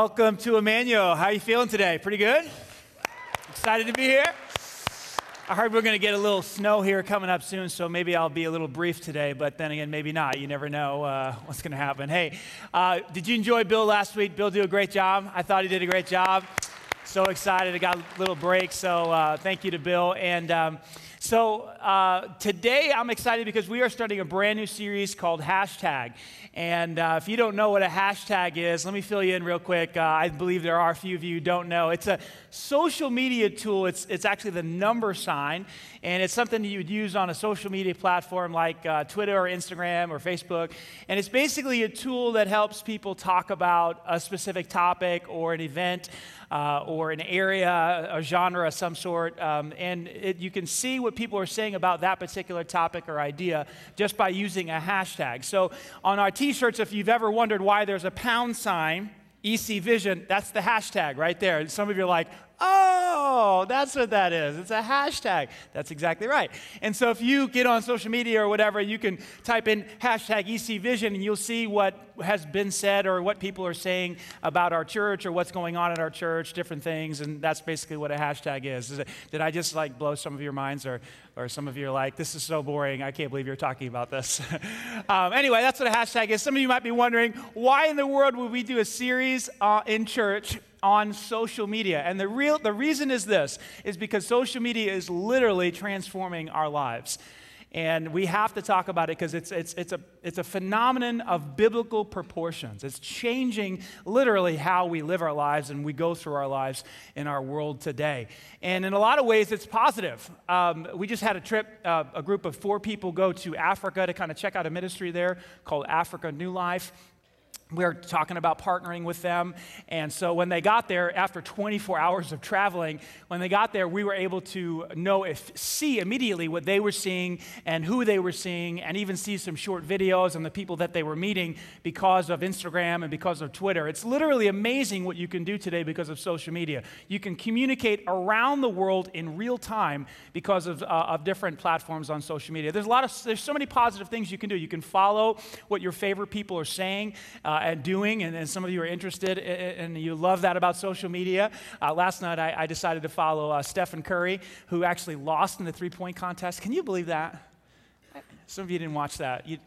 Welcome to Emmanuel. How are you feeling today? Pretty good? Excited to be here? I heard we're going to get a little snow here coming up soon, so maybe I'll be a little brief today, but then again, maybe not. You never know uh, what's going to happen. Hey, uh, did you enjoy Bill last week? Bill did a great job. I thought he did a great job. So excited. I got a little break, so uh, thank you to Bill. And um, so uh, today I'm excited because we are starting a brand new series called Hashtag. And uh, if you don't know what a hashtag is, let me fill you in real quick. Uh, I believe there are a few of you who don't know. It's a social media tool, it's, it's actually the number sign, and it's something that you would use on a social media platform like uh, Twitter or Instagram or Facebook. And it's basically a tool that helps people talk about a specific topic or an event uh, or an area, a genre of some sort. Um, and it, you can see what people are saying about that particular topic or idea just by using a hashtag. So on our t shirts, if you've ever wondered why there's a pound sign, EC Vision, that's the hashtag right there. And some of you are like, Oh, that's what that is. It's a hashtag. That's exactly right. And so if you get on social media or whatever, you can type in hashtag EC Vision and you'll see what has been said or what people are saying about our church or what's going on at our church, different things. And that's basically what a hashtag is. is it, did I just like blow some of your minds or, or some of you are like, this is so boring. I can't believe you're talking about this. um, anyway, that's what a hashtag is. Some of you might be wondering, why in the world would we do a series uh, in church on social media. And the real the reason is this is because social media is literally transforming our lives. And we have to talk about it because it's, it's, it's, a, it's a phenomenon of biblical proportions. It's changing literally how we live our lives and we go through our lives in our world today. And in a lot of ways, it's positive. Um, we just had a trip, uh, a group of four people go to Africa to kind of check out a ministry there called Africa New Life we are talking about partnering with them. And so when they got there, after 24 hours of traveling, when they got there, we were able to know if see immediately what they were seeing and who they were seeing, and even see some short videos on the people that they were meeting because of Instagram and because of Twitter. It's literally amazing what you can do today because of social media. You can communicate around the world in real time because of, uh, of different platforms on social media. There's a lot of there's so many positive things you can do. You can follow what your favorite people are saying. Uh, and doing, and, and, some of you are interested and you love that about social media. Uh, last night I, I, decided to follow uh, Stephen Curry, who actually lost in the three point contest. Can you believe that? Some of you didn't watch that. You,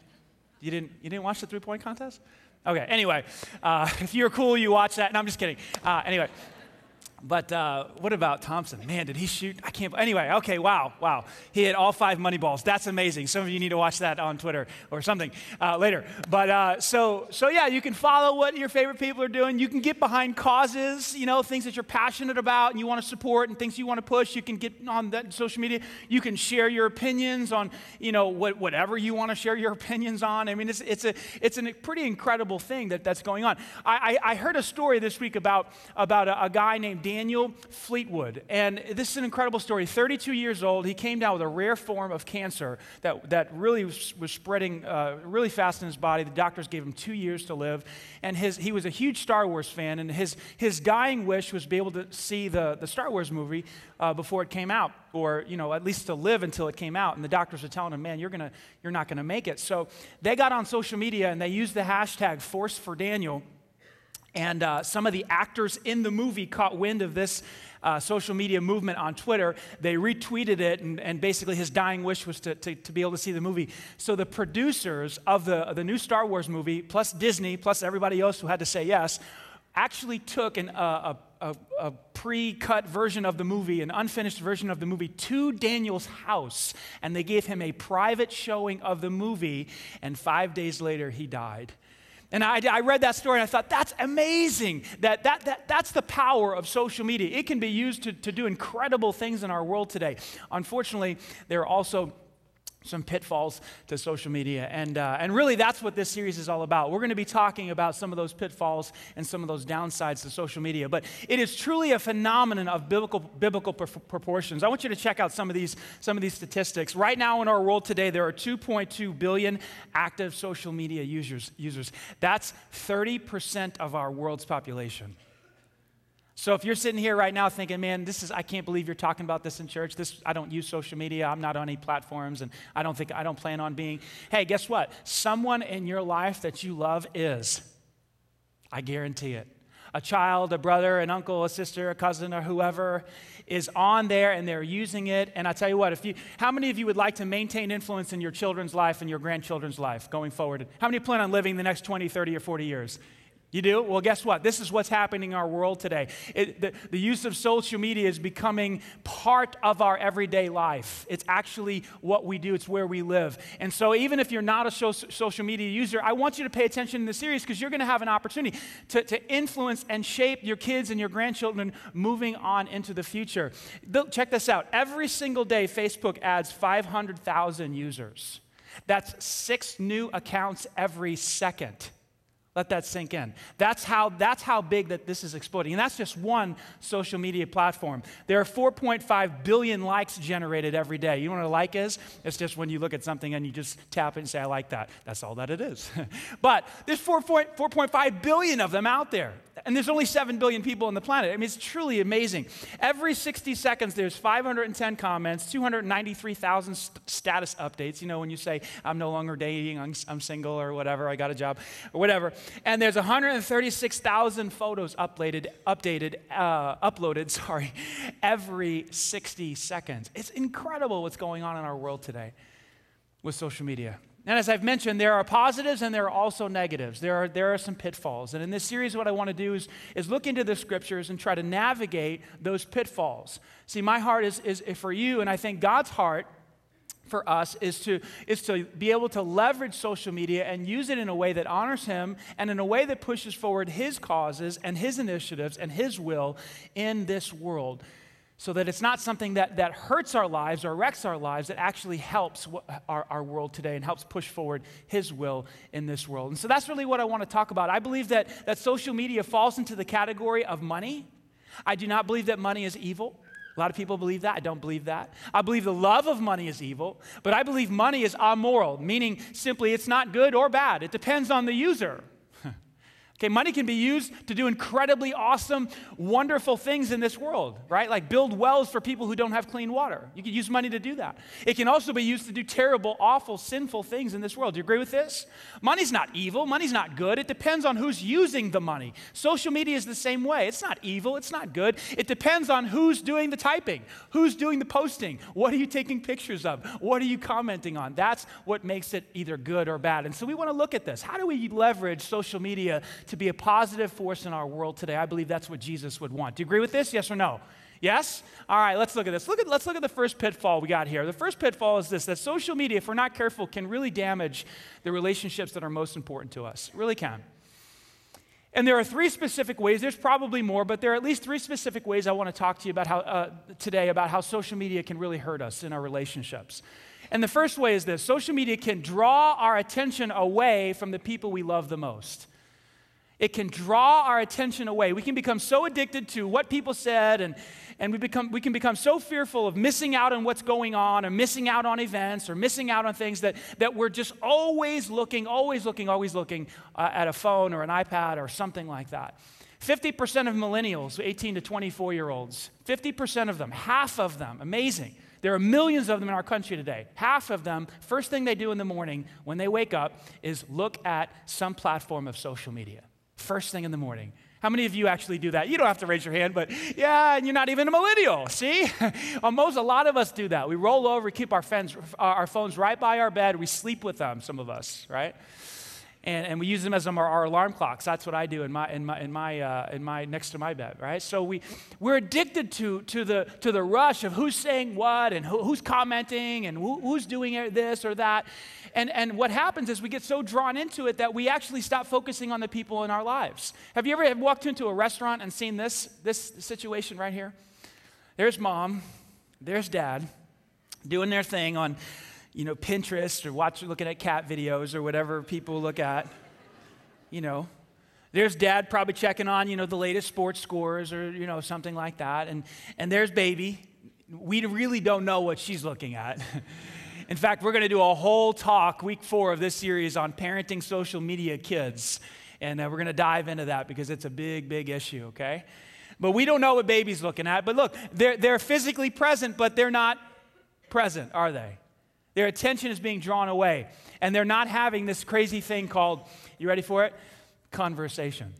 you, didn't, you didn't watch the three point contest? Okay, anyway, uh, if you're cool, you watch that. No, I'm just kidding. Uh, anyway, but uh, what about Thompson? Man, did he shoot? I can't. Anyway, okay, wow, wow. He hit all five money balls. That's amazing. Some of you need to watch that on Twitter or something uh, later. But uh, so, so yeah, you can follow what your favorite people are doing. You can get behind causes, you know, things that you're passionate about and you want to support and things you want to push. You can get on that social media. You can share your opinions on, you know, what, whatever you want to share your opinions on. I mean, it's, it's, a, it's a pretty incredible thing that, that's going on. I, I, I heard a story this week about, about a, a guy named Dan Daniel Fleetwood. And this is an incredible story. 32 years old, he came down with a rare form of cancer that, that really was, was spreading uh, really fast in his body. The doctors gave him two years to live. And his, he was a huge Star Wars fan, and his, his dying wish was to be able to see the, the Star Wars movie uh, before it came out, or you know, at least to live until it came out. And the doctors were telling him, "Man, you're gonna, you're not gonna make it." So they got on social media and they used the hashtag Force for Daniel and uh, some of the actors in the movie caught wind of this uh, social media movement on Twitter. They retweeted it, and, and basically his dying wish was to, to, to, be able to see the movie. So the producers of the, the new Star Wars movie, plus Disney, plus everybody else who had to say yes, actually took an, uh, a, a, a pre cut version of the movie, an unfinished version of the movie, to Daniel's house, and they gave him a private showing of the movie, and five days later, he died. And I, I, read that story and I thought, that's amazing. That, that, that, that's the power of social media. It can be used to, to do incredible things in our world today. Unfortunately, there are also some pitfalls to social media. And, uh, and really, that's what this series is all about. We're going to be talking about some of those pitfalls and some of those downsides to social media. But it is truly a phenomenon of biblical, biblical pr- proportions. I want you to check out some of, these, some of these statistics. Right now in our world today, there are 2.2 billion active social media users. users. That's 30% of our world's population. So if you're sitting here right now thinking, man, this is I can't believe you're talking about this in church. This I don't use social media. I'm not on any platforms and I don't think I don't plan on being. Hey, guess what? Someone in your life that you love is. I guarantee it. a child, a brother, an uncle, a sister, a cousin, or whoever is on there and they're using it. And I tell you what, if you, how many of you would like to maintain influence in your children's life and your grandchildren's life going forward? How many plan on living the next 20, 30, or 40 years? You do? Well, guess what? This is what's happening in our world today. It, the, the use of social media is becoming part of our everyday life. It's actually what we do, it's where we live. And so, even if you're not a social media user, I want you to pay attention in the series because you're going to have an opportunity to, to influence and shape your kids and your grandchildren moving on into the future. Check this out every single day, Facebook adds 500,000 users. That's six new accounts every second. Let that sink in. That's how, that's how big that this is exploding. And that's just one social media platform. There are 4.5 billion likes generated every day. You know what a like is? It's just when you look at something and you just tap it and say, I like that. That's all that it is. but there's 4.5 billion of them out there. And there's only 7 billion people on the planet. I mean, it's truly amazing. Every 60 seconds, there's 510 comments, 293,000 st- status updates. You know, when you say, I'm no longer dating, I'm, I'm single, or whatever, I got a job, or whatever. And there's 136,000 photos uploaded, updated, uh, uploaded, sorry, every 60 seconds. It's incredible what's going on in our world today with social media. And as I've mentioned, there are positives and there are also negatives. There are, there are some pitfalls. And in this series, what I want to do is, is look into the scriptures and try to navigate those pitfalls. See, my heart is, is for you, and I think God's heart for us is to, is to be able to leverage social media and use it in a way that honors Him and in a way that pushes forward His causes and His initiatives and His will in this world. So that it's not something that, that hurts our lives or wrecks our lives, it actually helps our, our world today and helps push forward His will in this world. And so that's really what I want to talk about. I believe that, that social media falls into the category of money. I do not believe that money is evil. A lot of people believe that. I don't believe that. I believe the love of money is evil, but I believe money is amoral, meaning simply it's not good or bad. It depends on the user. Okay, money can be used to do incredibly awesome, wonderful things in this world, right? Like build wells for people who don't have clean water. You can use money to do that. It can also be used to do terrible, awful, sinful things in this world. Do you agree with this? Money's not evil, money's not good. It depends on who's using the money. Social media is the same way. It's not evil, it's not good. It depends on who's doing the typing, who's doing the posting, what are you taking pictures of, what are you commenting on. That's what makes it either good or bad. And so we want to look at this. How do we leverage social media to be a positive force in our world today. I believe that's what Jesus would want. Do you agree with this? Yes or no? Yes? All right, let's look at this. Look at, let's look at the first pitfall we got here. The first pitfall is this that social media, if we're not careful, can really damage the relationships that are most important to us. It really can. And there are three specific ways, there's probably more, but there are at least three specific ways I want to talk to you about how, uh, today about how social media can really hurt us in our relationships. And the first way is this social media can draw our attention away from the people we love the most. It can draw our attention away. We can become so addicted to what people said, and, and we, become, we can become so fearful of missing out on what's going on, or missing out on events, or missing out on things that, that we're just always looking, always looking, always looking uh, at a phone or an iPad or something like that. 50% of millennials, 18 to 24 year olds, 50% of them, half of them, amazing. There are millions of them in our country today. Half of them, first thing they do in the morning when they wake up is look at some platform of social media first thing in the morning. How many of you actually do that? You don't have to raise your hand, but yeah, and you're not even a millennial. See? Almost a lot of us do that. We roll over, keep our phones, our phones right by our bed. We sleep with them, some of us, right? And, and we use them as our, our alarm clocks. That's what I do in my, in my, in my, uh, in my next to my bed, right? So we, we're addicted to, to, the, to the rush of who's saying what and who, who's commenting and who, who's doing this or that. And, and what happens is we get so drawn into it that we actually stop focusing on the people in our lives. Have you ever walked into a restaurant and seen this, this situation right here? There's mom, there's dad doing their thing on you know, Pinterest or watch looking at cat videos or whatever people look at. You know, there's dad probably checking on, you know, the latest sports scores or, you know, something like that. And, and there's baby. We really don't know what she's looking at. In fact, we're going to do a whole talk, week four of this series, on parenting social media kids. And uh, we're going to dive into that because it's a big, big issue, okay? But we don't know what baby's looking at. But look, they're, they're physically present, but they're not present, are they? Their attention is being drawn away. And they're not having this crazy thing called, you ready for it? Conversation.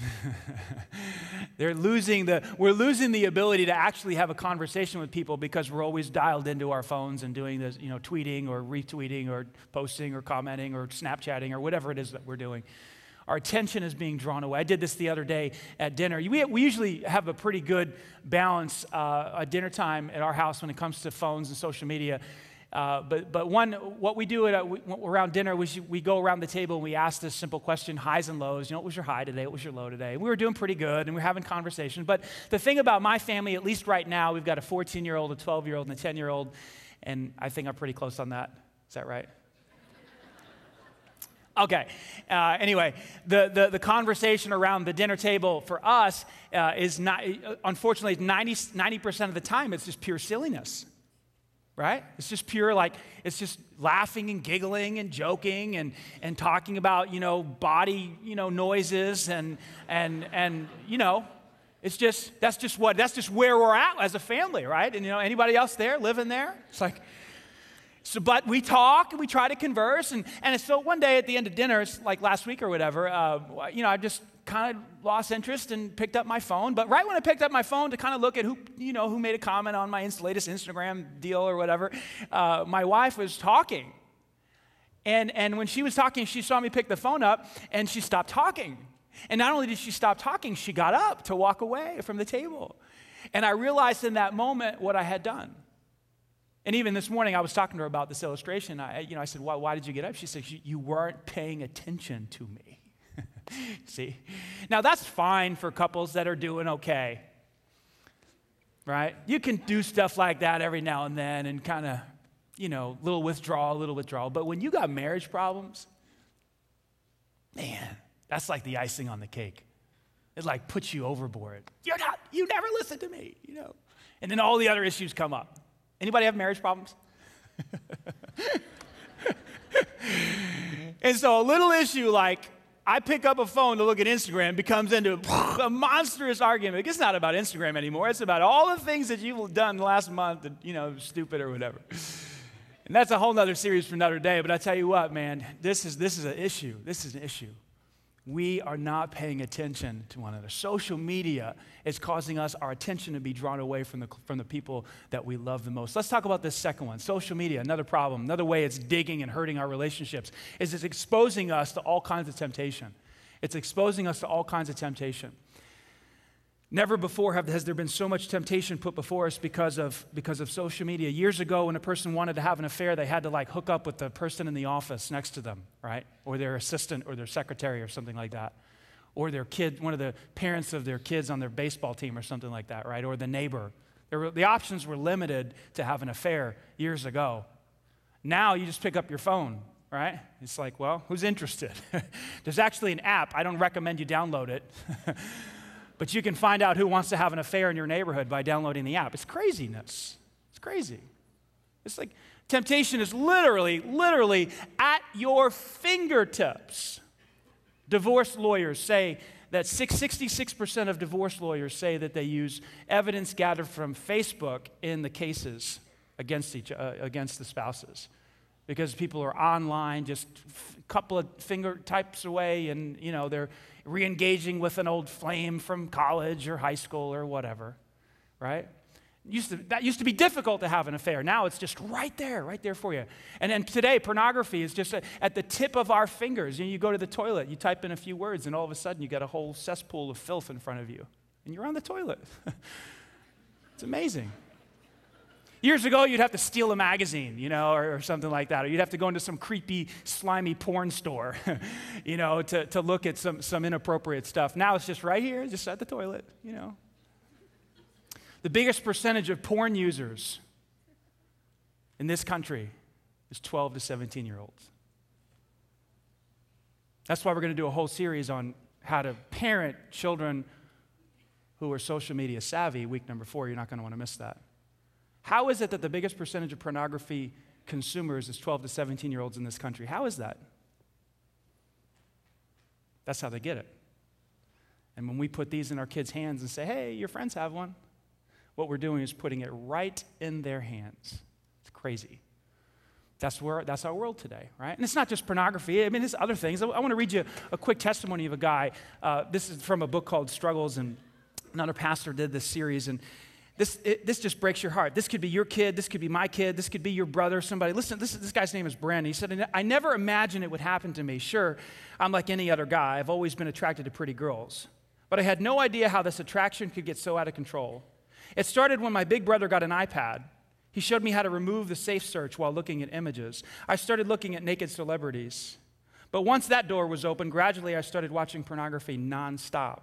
They're losing the, we're losing the ability to actually have a conversation with people because we're always dialed into our phones and doing this, you know, tweeting or retweeting or posting or commenting or Snapchatting or whatever it is that we're doing. Our attention is being drawn away. I did this the other day at dinner. We, we usually have a pretty good balance uh, at dinner time at our house when it comes to phones and social media. Uh, but, but one, what we do at, uh, we, around dinner, we, we go around the table and we ask this simple question highs and lows. You know, what was your high today? What was your low today? And we were doing pretty good and we are having conversation. But the thing about my family, at least right now, we've got a 14 year old, a 12 year old, and a 10 year old. And I think I'm pretty close on that. Is that right? Okay. Uh, anyway, the, the, the, conversation around the dinner table for us uh, is not, unfortunately, 90, 90% of the time, it's just pure silliness right? It's just pure, like, it's just laughing and giggling and joking and, and talking about, you know, body, you know, noises and, and, and, you know, it's just, that's just what, that's just where we're at as a family, right? And, you know, anybody else there living there? It's like, so, but we talk and we try to converse. And, and so one day at the end of dinner, like last week or whatever, uh, you know, I just kind of lost interest and picked up my phone. But right when I picked up my phone to kind of look at who, you know, who made a comment on my latest Instagram deal or whatever, uh, my wife was talking. And, and when she was talking, she saw me pick the phone up and she stopped talking. And not only did she stop talking, she got up to walk away from the table. And I realized in that moment what I had done. And even this morning, I was talking to her about this illustration. I, you know, I said, why, why did you get up? She said, You weren't paying attention to me. See? Now, that's fine for couples that are doing okay, right? You can do stuff like that every now and then and kind of, you know, little withdrawal, little withdrawal. But when you got marriage problems, man, that's like the icing on the cake. It like puts you overboard. You're not, you never listen to me, you know. And then all the other issues come up. Anybody have marriage problems? and so a little issue like I pick up a phone to look at Instagram becomes into a monstrous argument. It's not about Instagram anymore. It's about all the things that you've done last month that, you know, stupid or whatever. And that's a whole other series for another day. But I tell you what, man, this is, this is an issue. This is an issue we are not paying attention to one another. Social media is causing us our attention to be drawn away from the, from the people that we love the most. Let's talk about this second one. Social media, another problem, another way it's digging and hurting our relationships, is it's exposing us to all kinds of temptation. It's exposing us to all kinds of temptation. Never before have, has there been so much temptation put before us because of, because of social media. Years ago, when a person wanted to have an affair, they had to like hook up with the person in the office next to them, right? Or their assistant or their secretary or something like that. Or their kid, one of the parents of their kids on their baseball team or something like that, right? Or the neighbor. Were, the options were limited to have an affair years ago. Now you just pick up your phone, right? It's like, well, who's interested? There's actually an app. I don't recommend you download it. But you can find out who wants to have an affair in your neighborhood by downloading the app. It's craziness. It's crazy. It's like temptation is literally, literally at your fingertips. Divorce lawyers say that 66% of divorce lawyers say that they use evidence gathered from Facebook in the cases against, each, uh, against the spouses because people are online just a couple of finger types away and you know they're re-engaging with an old flame from college or high school or whatever, right? Used to, that used to be difficult to have an affair. Now it's just right there, right there for you. And then today, pornography is just a, at the tip of our fingers. You, know, you go to the toilet, you type in a few words, and all of a sudden you got a whole cesspool of filth in front of you. And you're on the toilet. it's amazing. Years ago, you'd have to steal a magazine, you know, or, or, something like that. Or you'd have to go into some creepy, slimy porn store, you know, to, to look at some, some inappropriate stuff. Now it's just right here, just at the toilet, you know. The biggest percentage of porn users in this country is 12 to 17 year olds. That's why we're going to do a whole series on how to parent children who are social media savvy. Week number four, you're not going to want to miss that. How is it that the biggest percentage of pornography consumers is 12 to 17 year olds in this country? How is that? That's how they get it. And when we put these in our kids' hands and say, hey, your friends have one, what we're doing is putting it right in their hands. It's crazy. That's, where, that's our world today, right? And it's not just pornography. I mean, there's other things. I, I want to read you a quick testimony of a guy. Uh, this is from a book called Struggles, and another pastor did this series. And this, it, this just breaks your heart. This could be your kid. This could be my kid. This could be your brother, somebody. Listen, this, this guy's name is Brandon. He said, I never imagined it would happen to me. Sure, I'm like any other guy. I've always been attracted to pretty girls. But I had no idea how this attraction could get so out of control. It started when my big brother got an iPad. He showed me how to remove the safe search while looking at images. I started looking at naked celebrities. But once that door was open, gradually I started watching pornography nonstop.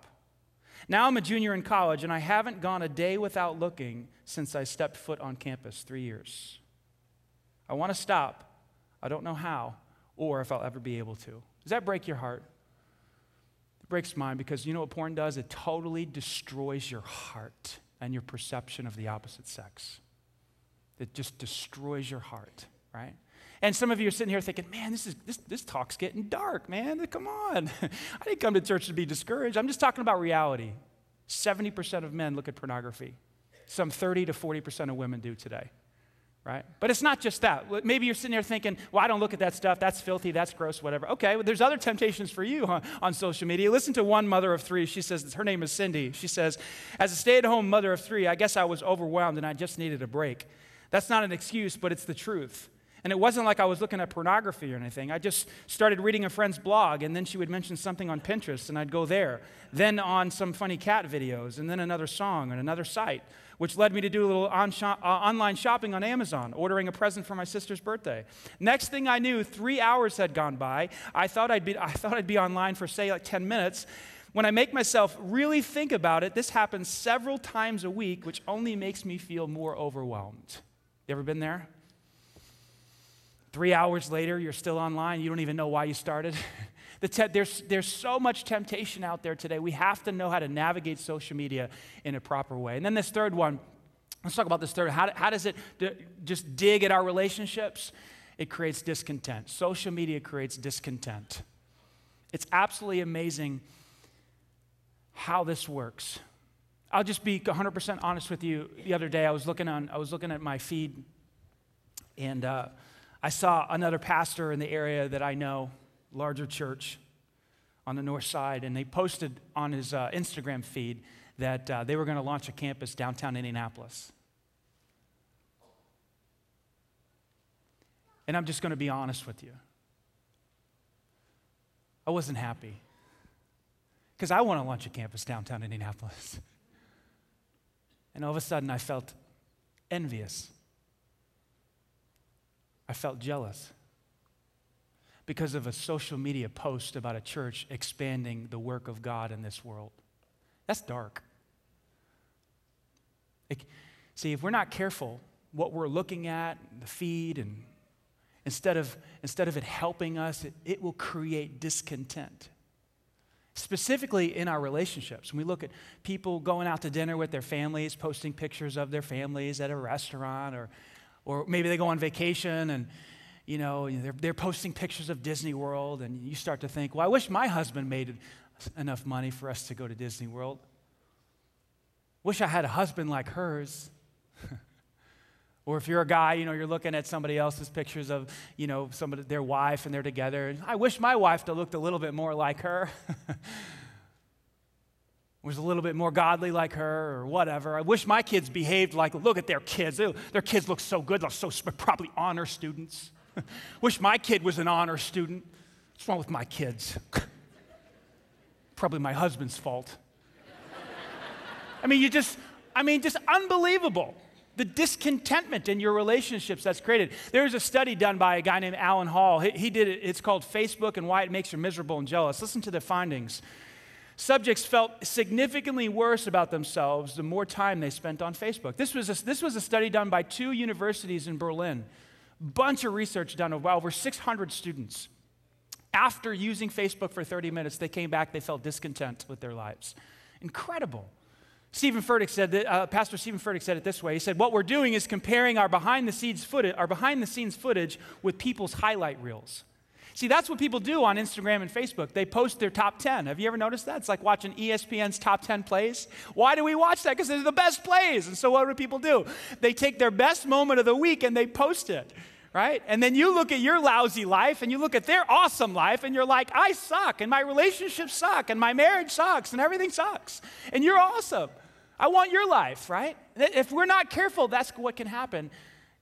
Now I'm a junior in college, and I haven't gone a day without looking since I stepped foot on campus three years. I want to stop. I don't know how or if I'll ever be able to. Does that break your heart? It breaks mine because you know what porn does? It totally destroys your heart and your perception of the opposite sex. It just destroys your heart, right? And some of you are sitting here thinking, man, this, is, this, this talk's getting dark, man. Come on. I didn't come to church to be discouraged. I'm just talking about reality. 70% of men look at pornography, some 30 to 40% of women do today right? But it's not just that. Maybe you're sitting there thinking, well, I don't look at that stuff. That's filthy. That's gross, whatever. Okay, well, there's other temptations for you on social media. Listen to one mother of three. She says, her name is Cindy. She says, as a stay at home mother of three, I guess I was overwhelmed and I just needed a break. That's not an excuse, but it's the truth. And it wasn't like I was looking at pornography or anything. I just started reading a friend's blog, and then she would mention something on Pinterest, and I'd go there. Then on some funny cat videos, and then another song and another site which led me to do a little on shop, uh, online shopping on Amazon, ordering a present for my sister's birthday. Next thing I knew, three hours had gone by. I thought I'd be, I thought I'd be online for, say, like 10 minutes. When I make myself really think about it, this happens several times a week, which only makes me feel more overwhelmed. You ever been there? Three hours later, you're still online, you don't even know why you started. The te- there's, there's so much temptation out there today. We have to know how to navigate social media in a proper way. And then this third one, let's talk about this third. How, how does it d- just dig at our relationships? It creates discontent. Social media creates discontent. It's absolutely amazing how this works. I'll just be 100% honest with you. The other day, I was looking, on, I was looking at my feed, and uh, I saw another pastor in the area that I know larger church on the north side, and they posted on his uh, Instagram feed that uh, they were going to launch a campus downtown Indianapolis. And I'm just going to be honest with you. I wasn't happy because I want to launch a campus downtown Indianapolis. And all of a sudden, I felt envious. I felt jealous because of a social media post about a church expanding the work of God in this world. That's dark. See, if we're not careful, what we're looking at, the feed, and instead of, instead of it helping us, it, it will create discontent. Specifically in our relationships. When we look at people going out to dinner with their families, posting pictures of their families at a restaurant, or, or maybe they go on vacation and you know, they're, they're posting pictures of Disney World, and you start to think, well, I wish my husband made enough money for us to go to Disney World. Wish I had a husband like hers. or if you're a guy, you know, you're looking at somebody else's pictures of, you know, somebody, their wife and they're together. I wish my wife looked a little bit more like her. was a little bit more godly like her or whatever. I wish my kids behaved like, look at their kids. Their kids look so good. They're so probably honor students. Wish my kid was an honor student. What's wrong with my kids? Probably my husband's fault. I mean, you just, I mean, just unbelievable. The discontentment in your relationships that's created. There's a study done by a guy named Alan Hall. He, he did it, it's called Facebook and Why It Makes You Miserable and Jealous. Listen to the findings. Subjects felt significantly worse about themselves the more time they spent on Facebook. This was a, this was a study done by two universities in Berlin bunch of research done of over 600 students. After using Facebook for 30 minutes, they came back, they felt discontent with their lives. Incredible. Steven Furtick said that, uh, Pastor Steven Furtick said it this way. He said, What we're doing is comparing our behind the scenes footage, our behind the scenes footage with people's highlight reels. See, that's what people do on Instagram and Facebook. They post their top 10. Have you ever noticed that? It's like watching ESPN's top 10 plays. Why do we watch that? Because they're the best plays. And so what do people do? They take their best moment of the week and they post it right? And then you look at your lousy life and you look at their awesome life and you're like, I suck and my relationships suck and my marriage sucks and everything sucks. And you're awesome. I want your life, right? If we're not careful, that's what can happen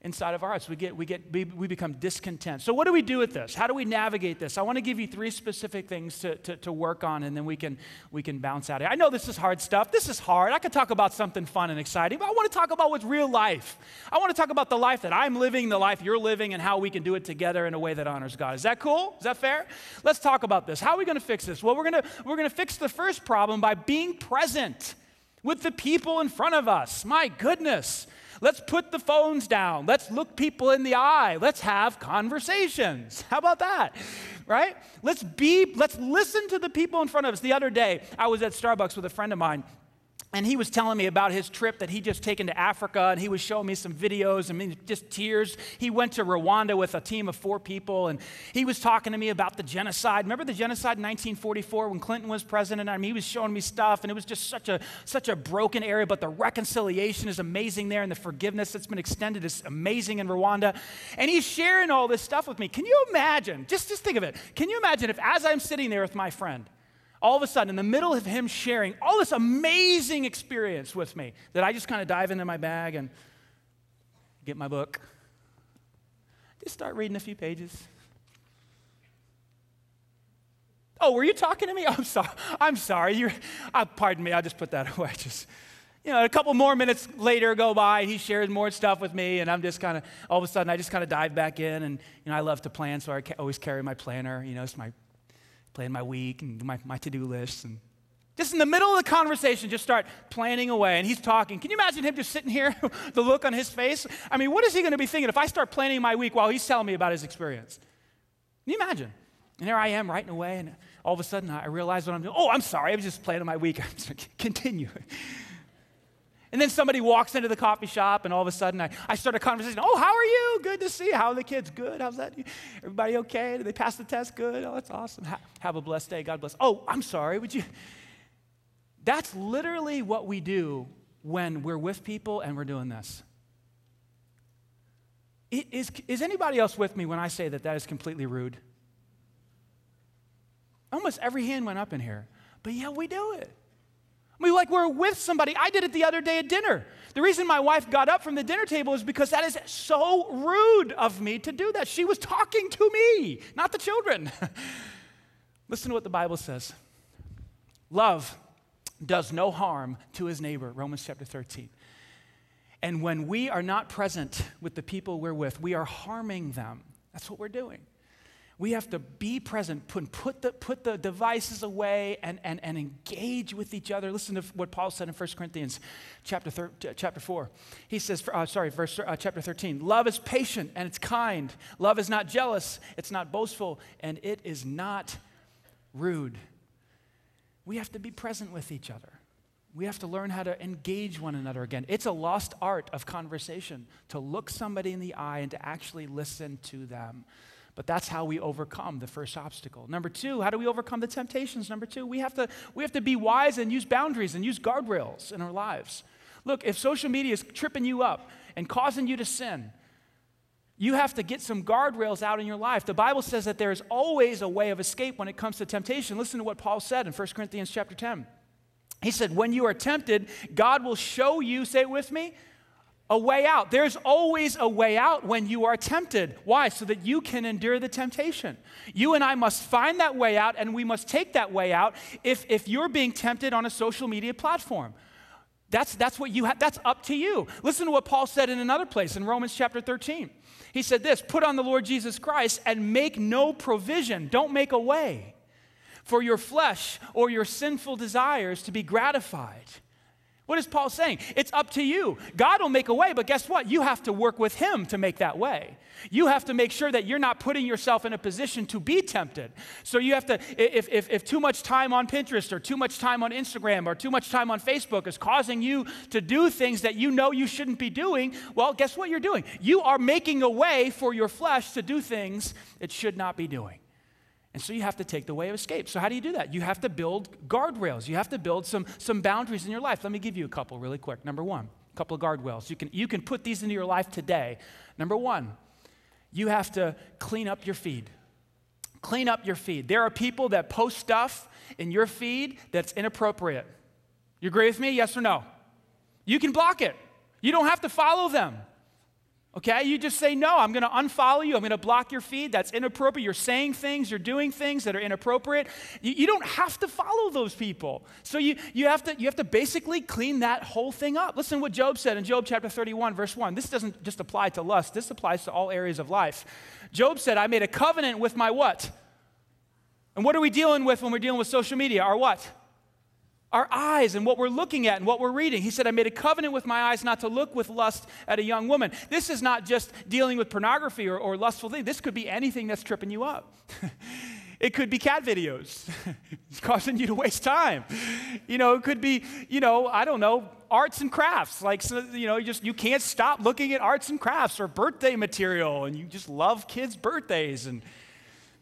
inside of our hearts. We get, we get, we, become discontent. So what do we do with this? How do we navigate this? I want to give you three specific things to, to, to work on, and then we can, we can bounce out. I know this is hard stuff. This is hard. I could talk about something fun and exciting, but I want to talk about what's real life. I want to talk about the life that I'm living, the life you're living, and how we can do it together in a way that honors God. Is that cool? Is that fair? Let's talk about this. How are we going to fix this? Well, we're going to, we're going to fix the first problem by being present with the people in front of us. My goodness. Let's put the phones down. Let's look people in the eye. Let's have conversations. How about that? Right? Let's be let's listen to the people in front of us. The other day, I was at Starbucks with a friend of mine and he was telling me about his trip that he just taken to Africa, and he was showing me some videos. I mean, just tears. He went to Rwanda with a team of four people, and he was talking to me about the genocide. Remember the genocide in 1944 when Clinton was president? I mean, he was showing me stuff, and it was just such a such a broken area. But the reconciliation is amazing there, and the forgiveness that's been extended is amazing in Rwanda. And he's sharing all this stuff with me. Can you imagine? Just just think of it. Can you imagine if, as I'm sitting there with my friend, all of a sudden, in the middle of him sharing all this amazing experience with me, that I just kind of dive into my bag and get my book, just start reading a few pages. Oh, were you talking to me? I'm sorry. I'm sorry. You're, uh, pardon me. I'll just put that away. Just, you know, a couple more minutes later go by, and he shares more stuff with me, and I'm just kind of, all of a sudden, I just kind of dive back in, and you know, I love to plan, so I always carry my planner. You know, it's my plan my week and my, my to do list. And just in the middle of the conversation, just start planning away. And he's talking. Can you imagine him just sitting here, the look on his face? I mean, what is he going to be thinking if I start planning my week while he's telling me about his experience? Can you imagine? And there I am writing away, and all of a sudden I realize what I'm doing. Oh, I'm sorry, I was just planning my week. I'm just Continue. And then somebody walks into the coffee shop, and all of a sudden I, I start a conversation. Oh, how are you? Good to see you. How are the kids? Good. How's that? Everybody okay? Did they pass the test? Good. Oh, that's awesome. Ha- have a blessed day. God bless. Oh, I'm sorry. Would you? That's literally what we do when we're with people and we're doing this. Is, is anybody else with me when I say that that is completely rude? Almost every hand went up in here, but yeah, we do it. I mean, like we're with somebody. I did it the other day at dinner. The reason my wife got up from the dinner table is because that is so rude of me to do that. She was talking to me, not the children. Listen to what the Bible says Love does no harm to his neighbor, Romans chapter 13. And when we are not present with the people we're with, we are harming them. That's what we're doing. We have to be present, put, put, the, put the devices away and, and, and engage with each other. Listen to what Paul said in 1 Corinthians chapter, thir- chapter 4. He says, uh, sorry, verse, uh, chapter 13, love is patient and it's kind. Love is not jealous, it's not boastful, and it is not rude. We have to be present with each other. We have to learn how to engage one another again. It's a lost art of conversation to look somebody in the eye and to actually listen to them. But that's how we overcome the first obstacle. Number two, how do we overcome the temptations? Number two, we have to, we have to be wise and use boundaries and use guardrails in our lives. Look, if social media is tripping you up and causing you to sin, you have to get some guardrails out in your life. The Bible says that there is always a way of escape when it comes to temptation. Listen to what Paul said in 1 Corinthians chapter 10. He said, When you are tempted, God will show you, say it with me, a way out. There's always a way out when you are tempted. Why? So that you can endure the temptation. You and I must find that way out, and we must take that way out if, if you're being tempted on a social media platform. That's, that's what you have, that's up to you. Listen to what Paul said in another place in Romans chapter 13. He said this Put on the Lord Jesus Christ and make no provision, don't make a way for your flesh or your sinful desires to be gratified. What is Paul saying? It's up to you. God will make a way, but guess what? You have to work with Him to make that way. You have to make sure that you're not putting yourself in a position to be tempted. So you have to, if, if, if too much time on Pinterest or too much time on Instagram or too much time on Facebook is causing you to do things that you know you shouldn't be doing, well, guess what you're doing? You are making a way for your flesh to do things it should not be doing. And so you have to take the way of escape. So, how do you do that? You have to build guardrails. You have to build some, some boundaries in your life. Let me give you a couple really quick. Number one, a couple of guardrails. You can, you can put these into your life today. Number one, you have to clean up your feed. Clean up your feed. There are people that post stuff in your feed that's inappropriate. You agree with me? Yes or no? You can block it. You don't have to follow them. Okay? You just say, no, I'm going to unfollow you. I'm going to block your feed. That's inappropriate. You're saying things, you're doing things that are inappropriate. You, you, don't have to follow those people. So you, you, have to, you have to basically clean that whole thing up. Listen what Job said in Job chapter 31, verse 1. This doesn't just apply to lust, this applies to all areas of life. Job said, I made a covenant with my what? And what are we dealing with when we're dealing with social media? Our what? Our eyes and what we're looking at and what we're reading. He said, I made a covenant with my eyes not to look with lust at a young woman. This is not just dealing with pornography or, or lustful things, this could be anything that's tripping you up. it could be cat videos, it's causing you to waste time. You know, it could be, you know, I don't know, arts and crafts. Like, so, you know, you just you can't stop looking at arts and crafts or birthday material, and you just love kids' birthdays and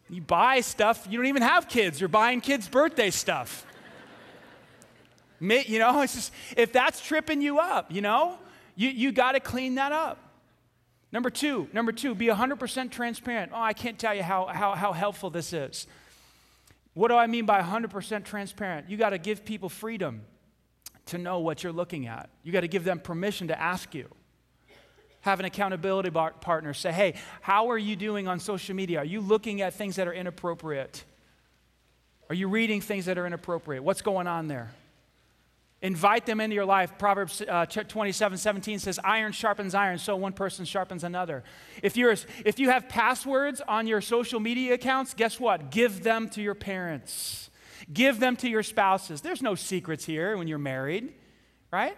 you buy stuff. You don't even have kids. You're buying kids' birthday stuff. You know, it's just, if that's tripping you up, you know, you, you got to clean that up. Number two, number two, be 100% transparent. Oh, I can't tell you how, how, how helpful this is. What do I mean by 100% transparent? You got to give people freedom to know what you're looking at. You got to give them permission to ask you. Have an accountability partner say, hey, how are you doing on social media? Are you looking at things that are inappropriate? Are you reading things that are inappropriate? What's going on there? Invite them into your life. Proverbs uh, 27 17 says, Iron sharpens iron, so one person sharpens another. If, you're, if you have passwords on your social media accounts, guess what? Give them to your parents, give them to your spouses. There's no secrets here when you're married, right?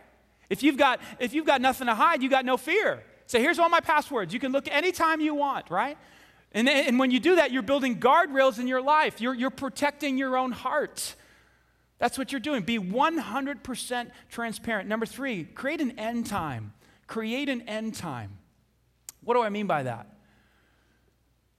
If you've got, if you've got nothing to hide, you got no fear. Say, here's all my passwords. You can look anytime you want, right? And, and when you do that, you're building guardrails in your life, you're, you're protecting your own heart. That's what you're doing. Be 100% transparent. Number three, create an end time. Create an end time. What do I mean by that?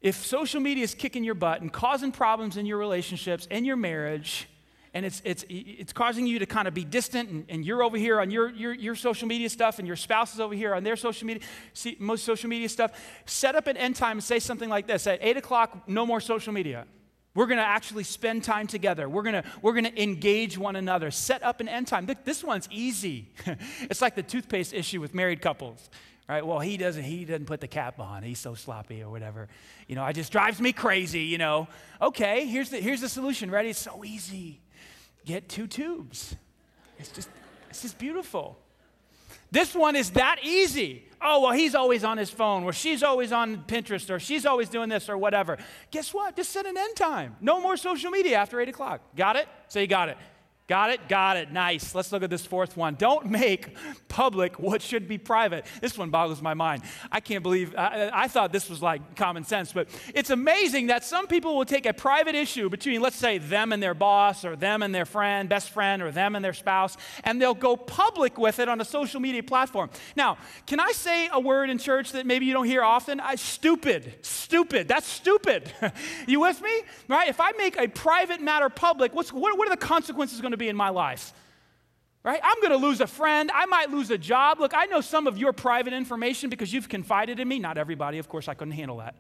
If social media is kicking your butt and causing problems in your relationships in your marriage, and it's, it's, it's causing you to kind of be distant, and, and you're over here on your, your, your social media stuff, and your spouse is over here on their social media, see, most social media stuff, set up an end time and say something like this At 8 o'clock, no more social media. We're going to actually spend time together. We're going we're to engage one another. Set up an end time. This one's easy. it's like the toothpaste issue with married couples. Right? Well, he doesn't he doesn't put the cap on. He's so sloppy or whatever. You know, it just drives me crazy, you know. Okay, here's the here's the solution. Ready? It's so easy. Get two tubes. It's just it's just beautiful. This one is that easy. Oh, well, he's always on his phone, or she's always on Pinterest, or she's always doing this, or whatever. Guess what? Just set an end time. No more social media after 8 o'clock. Got it? Say you got it. Got it? Got it. Nice. Let's look at this fourth one. Don't make public what should be private. This one boggles my mind. I can't believe, I, I, thought this was like common sense, but it's amazing that some people will take a private issue between, let's say, them and their boss, or them and their friend, best friend, or them and their spouse, and they'll go public with it on a social media platform. Now, can I say a word in church that maybe you don't hear often? I, stupid. Stupid. That's stupid. you with me? Right? If I make a private matter public, what's, what, what are the consequences going to be in my life. Right? I'm going to lose a friend. I might lose a job. Look, I know some of your private information because you've confided in me. Not everybody, of course, I couldn't handle that.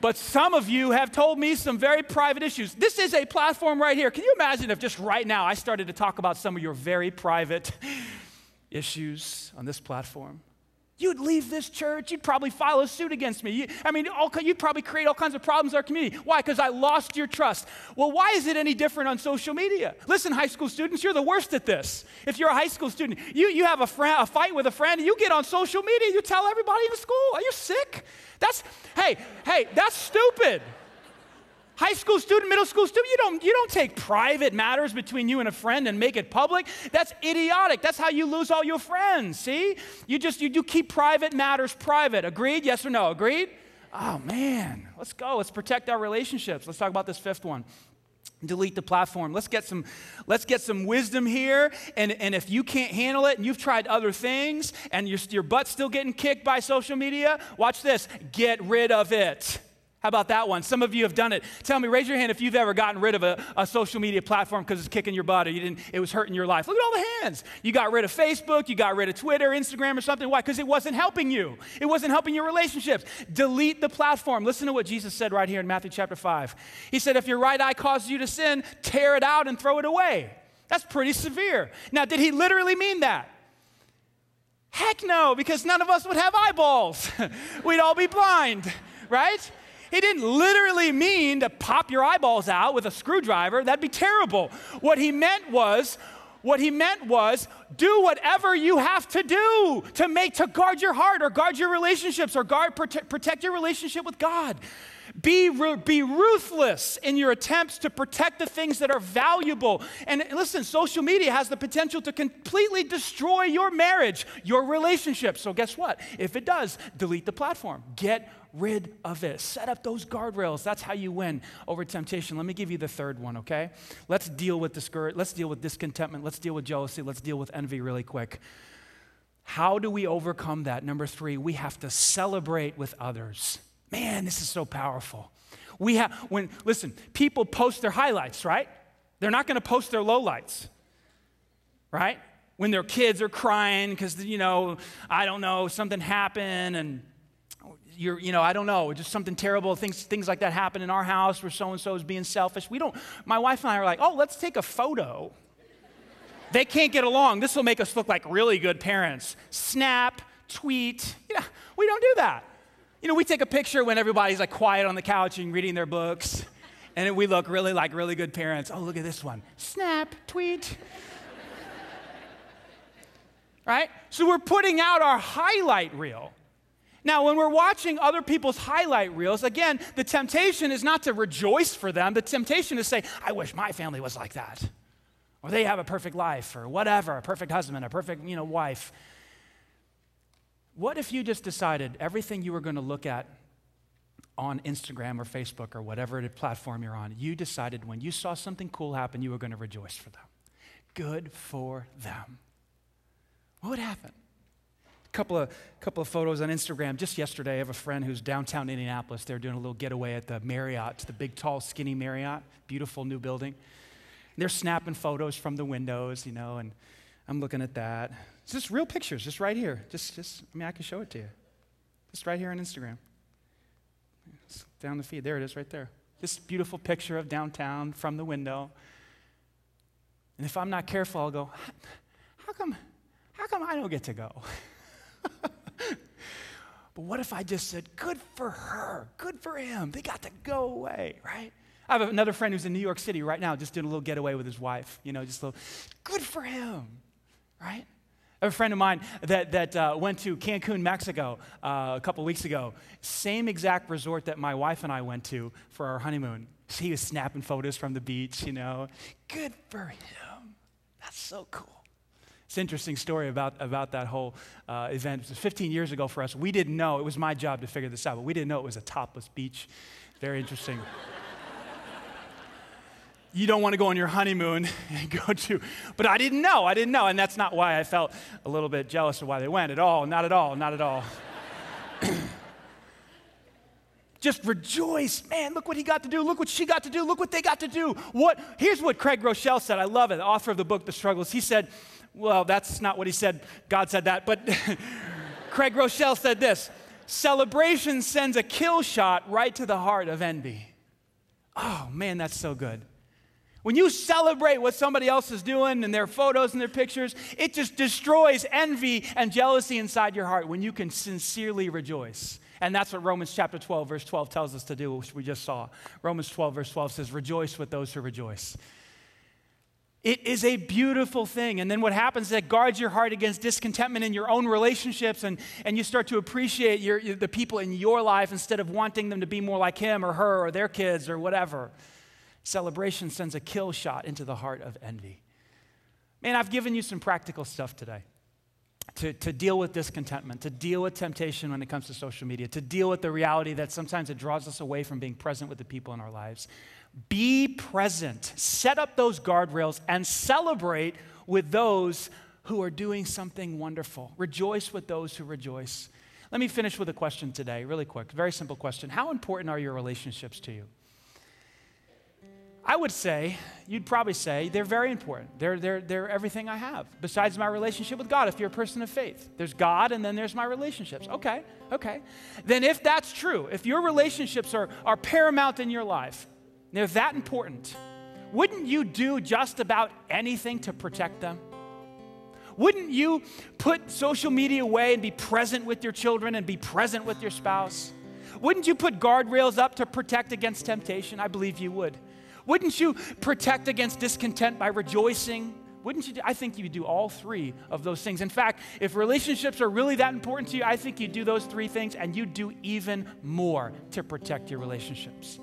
But some of you have told me some very private issues. This is a platform right here. Can you imagine if just right now I started to talk about some of your very private issues on this platform? You'd leave this church. You'd probably file a suit against me. You, I mean, all, you'd probably create all kinds of problems in our community. Why? Because I lost your trust. Well, why is it any different on social media? Listen, high school students, you're the worst at this. If you're a high school student, you, you have a, friend, a fight with a friend, and you get on social media, you tell everybody in the school, are you sick? That's, hey, hey, that's stupid. High school student, middle school student, you don't, you don't take private matters between you and a friend and make it public. That's idiotic. That's how you lose all your friends, see? You just, you, you keep private matters private. Agreed? Yes or no? Agreed? Oh, man. Let's go. Let's protect our relationships. Let's talk about this fifth one delete the platform let's get some let's get some wisdom here and, and if you can't handle it and you've tried other things and your, your butt's still getting kicked by social media watch this get rid of it How about that one? Some of you have done it. Tell me, raise your hand if you've ever gotten rid of a, a social media platform because it's kicking your butt or you didn't, it was hurting your life. Look at all the hands. You got rid of Facebook, you got rid of Twitter, Instagram, or something. Why? Because it wasn't helping you. It wasn't helping your relationships. Delete the platform. Listen to what Jesus said right here in Matthew chapter 5. He said, If your right eye causes you to sin, tear it out and throw it away. That's pretty severe. Now, did he literally mean that? Heck no, because none of us would have eyeballs. We'd all be blind, right? He didn't literally mean to pop your eyeballs out with a screwdriver. That'd be terrible. What he meant was, what he meant was do whatever you have to do to make to guard your heart or guard your relationships or guard protect, protect your relationship with God. Be, be ruthless in your attempts to protect the things that are valuable. And listen, social media has the potential to completely destroy your marriage, your relationship. So, guess what? If it does, delete the platform. Get rid of it. Set up those guardrails. That's how you win over temptation. Let me give you the third one, okay? Let's deal with discouragement. Let's deal with discontentment. Let's deal with jealousy. Let's deal with envy really quick. How do we overcome that? Number three, we have to celebrate with others. Man, this is so powerful. We have, when, listen, people post their highlights, right? They're not to post their lowlights, right? When their kids are crying because, you know, I don't know, something happened and you're, you know, I don't know, just something terrible, things, things like that happen in our house where so and so is being selfish. We don't, my wife and I are like, oh, let's take a photo. they can't get along. This will make us look like really good parents. Snap, tweet. Yeah, we don't do that. You know, we take a picture when everybody's like quiet on the couch and reading their books, and we look really like really good parents. Oh, look at this one. Snap, tweet. right? So we're putting out our highlight reel. Now, when we're watching other people's highlight reels, again, the temptation is not to rejoice for them. The temptation is to say, I wish my family was like that. Or they have a perfect life, or whatever, a perfect husband, a perfect, you know, wife. What if you just decided everything you were going to look at on Instagram or Facebook or whatever platform you're on, you decided when you saw something cool happen, you were going to rejoice for them? Good for them. What would happen? couple of couple of photos on Instagram just yesterday. I have a friend who's downtown Indianapolis. They're doing a little getaway at the Marriott, the big, tall, skinny Marriott, beautiful new building. And they're snapping photos from the windows, you know, and I'm looking at that. It's just real pictures, just right here. Just, just. I mean, I can show it to you. Just right here on Instagram. It's down the feed. There it is, right there. This beautiful picture of downtown from the window. And if I'm not careful, I'll go, how come, how come I don't get to go? but what if I just said, good for her, good for him? They got to go away, right? I have another friend who's in New York City right now, just doing a little getaway with his wife, you know, just a little, good for him, right? A friend of mine that, that uh, went to Cancun, Mexico uh, a couple weeks ago. Same exact resort that my wife and I went to for our honeymoon. he was snapping photos from the beach, you know. Good for him. That's so cool. It's an interesting story about, about that whole uh, event. It was 15 years ago for us. We didn't know, it was my job to figure this out, but we didn't know it was a topless beach. Very interesting. You don't want to go on your honeymoon and go to, but I didn't know, I didn't know, and that's not why I felt a little bit jealous of why they went at all, not at all, not at all. just rejoice. Man, look what he got to do. Look what she got to do. Look what they got to do. What here's what Craig Groeschel said. I love it, the author of the book The Struggles. He said, well, that's not what he said. God said that. But Craig Groeschel said this celebration sends a kill shot right to the heart of envy. Oh, man, that's so good. When you celebrate what somebody else is doing and their photos and their pictures, it just destroys envy and jealousy inside your heart when you can sincerely rejoice. And that's what Romans chapter 12, verse 12 tells us to do, which we just saw. Romans 12, verse 12 says, Rejoice with those who rejoice. It is a beautiful thing. And then what happens is that guards your heart against discontentment in your own relationships, and, and you start to appreciate your, the people in your life instead of wanting them to be more like him or her or their kids or whatever. Celebration sends a kill shot into the heart of envy. Man, I've given you some practical stuff today to, to deal with discontentment, to deal with temptation when it comes to social media, to deal with the reality that sometimes it draws us away from being present with the people in our lives. Be present, set up those guardrails, and celebrate with those who are doing something wonderful. Rejoice with those who rejoice. Let me finish with a question today, really quick. Very simple question. How important are your relationships to you? I would say, you'd probably say, they're very important. They're, they're, they're everything I have, besides my relationship with God, if you're a person of faith. There's God, and then there's my relationships. Okay, okay. Then, if that's true, if your relationships are, are paramount in your life, they're that important, wouldn't you do just about anything to protect them? Wouldn't you put social media away and be present with your children and be present with your spouse? Wouldn't you put guardrails up to protect against temptation? I believe you would. Wouldn't you protect against discontent by rejoicing? Wouldn't you? Do, I think you do all three of those things. In fact, if relationships are really that important to you, I think you do those three things and you do even more to protect your relationships.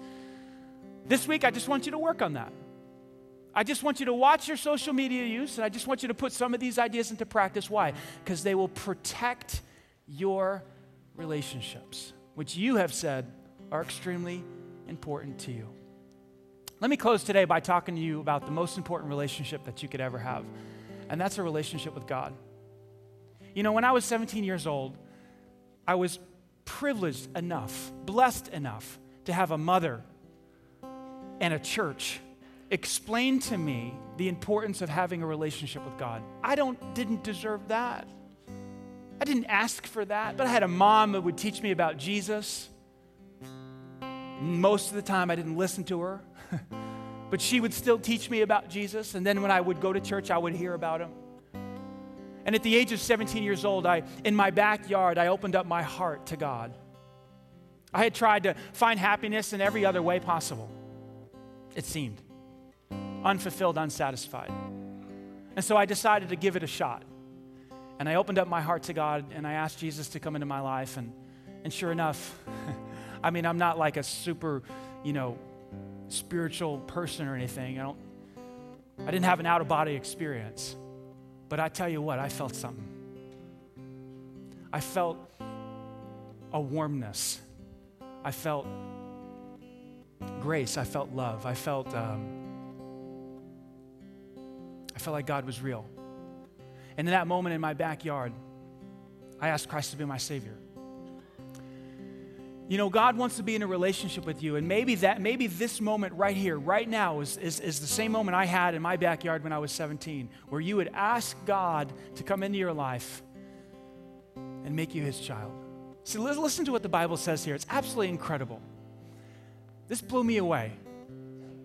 This week, I just want you to work on that. I just want you to watch your social media use, and I just want you to put some of these ideas into practice. Why? Because they will protect your relationships, which you have said are extremely important to you. Let me close today by talking to you about the most important relationship that you could ever have, and that's a relationship with God. You know, when I was 17 years old, I was privileged enough, blessed enough to have a mother and a church explain to me the importance of having a relationship with God. I don't didn't deserve that. I didn't ask for that, but I had a mom that would teach me about Jesus. Most of the time I didn't listen to her. but she would still teach me about Jesus. And then when I would go to church, I would hear about him. And at the age of 17 years old, I, in my backyard, I opened up my heart to God. I had tried to find happiness in every other way possible, it seemed. Unfulfilled, unsatisfied. And so I decided to give it a shot. And I opened up my heart to God and I asked Jesus to come into my life. And, and sure enough, I mean, I'm not like a super, you know, spiritual person or anything. I don't I didn't have an out of body experience. But I tell you what, I felt something. I felt a warmness. I felt grace. I felt love. I felt um, I felt like God was real. And in that moment in my backyard, I asked Christ to be my Savior. You know, God wants to be in a relationship with you. And maybe that, maybe this moment right here, right now, is, is, is the same moment I had in my backyard when I was 17, where you would ask God to come into your life and make you his child. See, listen to what the Bible says here. It's absolutely incredible. This blew me away.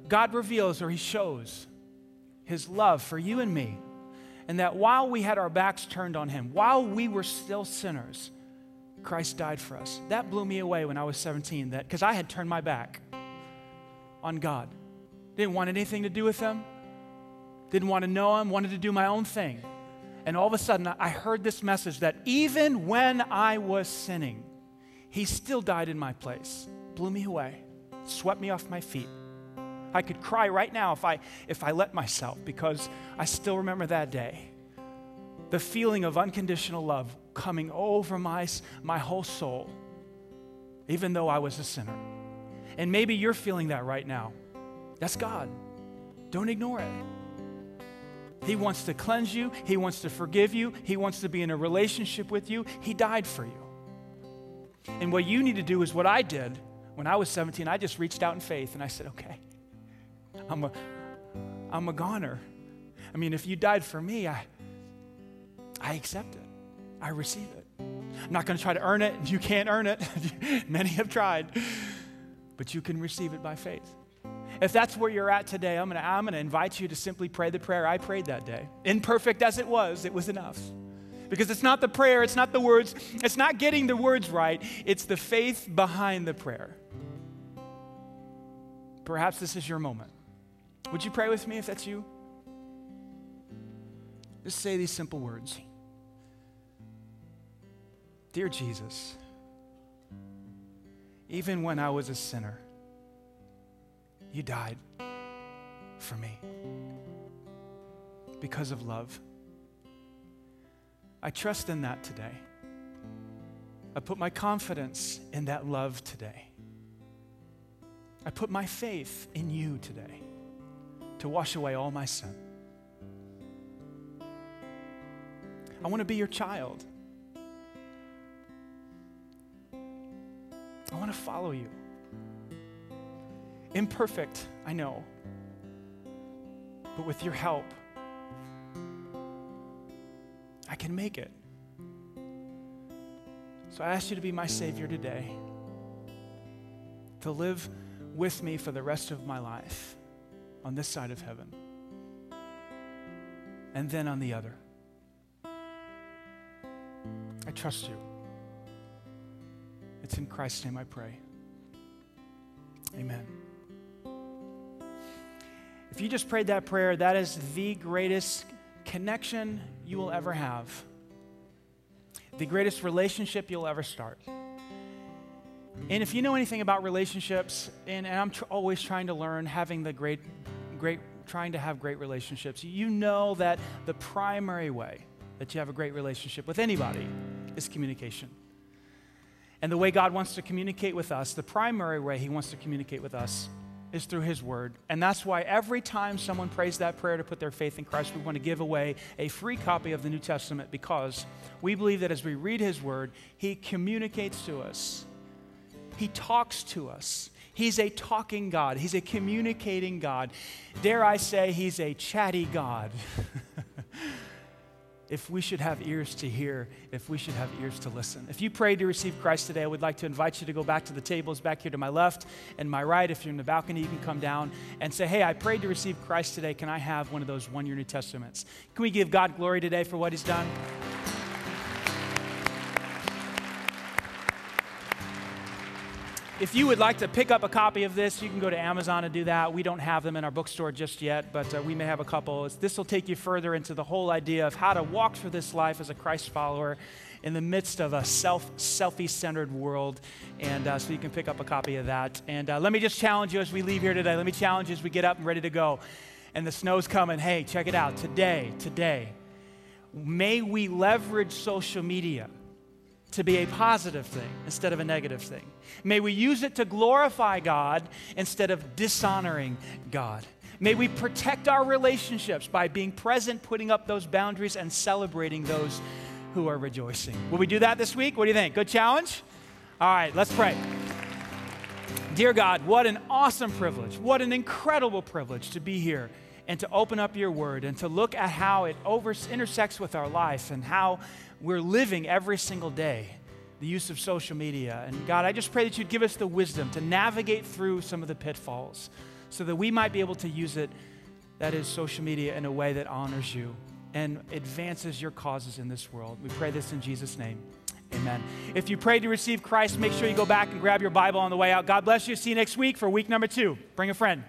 God reveals or he shows his love for you and me. And that while we had our backs turned on him, while we were still sinners, Christ died for us. That blew me away when I was 17 that because I had turned my back on God. Didn't want anything to do with him. Didn't want to know him, wanted to do my own thing. And all of a sudden I heard this message that even when I was sinning, he still died in my place. Blew me away. Swept me off my feet. I could cry right now if I if I let myself because I still remember that day. The feeling of unconditional love coming over my, my whole soul, even though I was a sinner. And maybe you're feeling that right now. That's God. Don't ignore it. He wants to cleanse you, He wants to forgive you, He wants to be in a relationship with you. He died for you. And what you need to do is what I did when I was 17. I just reached out in faith and I said, okay, I'm a, I'm a goner. I mean, if you died for me, I, I accept it. I receive it. I'm not going to try to earn it. You can't earn it. Many have tried. But you can receive it by faith. If that's where you're at today, I'm going to I'm to invite you to simply pray the prayer I prayed that day. Imperfect as it was, it was enough. Because it's not the prayer, it's not the words, it's not getting the words right, it's the faith behind the prayer. Perhaps this is your moment. Would you pray with me if that's you? Just say these simple words. Dear Jesus, even when I was a sinner, you died for me because of love. I trust in that today. I put my confidence in that love today. I put my faith in you today to wash away all my sin. I want to be your child. Want to follow you. Imperfect, I know. But with your help, I can make it. So I ask you to be my Savior today, to live with me for the rest of my life on this side of heaven, and then on the other. I trust you. It's in Christ's name I pray. Amen. If you just prayed that prayer, that is the greatest connection you will ever have, the greatest relationship you'll ever start. And if you know anything about relationships, and, and I'm tr- always trying to learn having the great, great, trying to have great relationships, you know that the primary way that you have a great relationship with anybody is communication. And the way God wants to communicate with us, the primary way He wants to communicate with us, is through His Word. And that's why every time someone prays that prayer to put their faith in Christ, we want to give away a free copy of the New Testament because we believe that as we read His Word, He communicates to us, He talks to us. He's a talking God, He's a communicating God. Dare I say, He's a chatty God. if we should have ears to hear, if we should have ears to listen. If you prayed to receive Christ today, I would like to invite you to go back to the tables back here to my left and my right. If you're in the balcony, you can come down and say, Hey, I prayed to receive Christ today. Can I have one of those one year New Testaments? Can we give God glory today for what He's done? If you would like to pick up a copy of this, you can go to Amazon and do that. We don't have them in our bookstore just yet, but uh, we may have a couple. This will take you further into the whole idea of how to walk through this life as a Christ follower in the midst of a self selfie centered world. And uh, so you can pick up a copy of that. And uh, let me just challenge you as we leave here today. Let me challenge you as we get up and ready to go. And the snow's coming. Hey, check it out. Today, today, may we leverage social media to be a positive thing instead of a negative thing. May we use it to glorify God instead of dishonoring God. May we protect our relationships by being present, putting up those boundaries, and celebrating those who are rejoicing. Will we do that this week? What do you think? Good challenge? All right, let's pray. Dear God, what an awesome privilege. What an incredible privilege to be here and to open up your word and to look at how it over, intersects with our life and how we're living every single day the use of social media. And God, I just pray that you'd give us the wisdom to navigate through some of the pitfalls so that we might be able to use it, that is, social media, in a way that honors you and advances your causes in this world. We pray this in Jesus' name. Amen. If you pray to receive Christ, make sure you go back and grab your Bible on the way out. God bless you. See you next week for week number two. Bring a friend.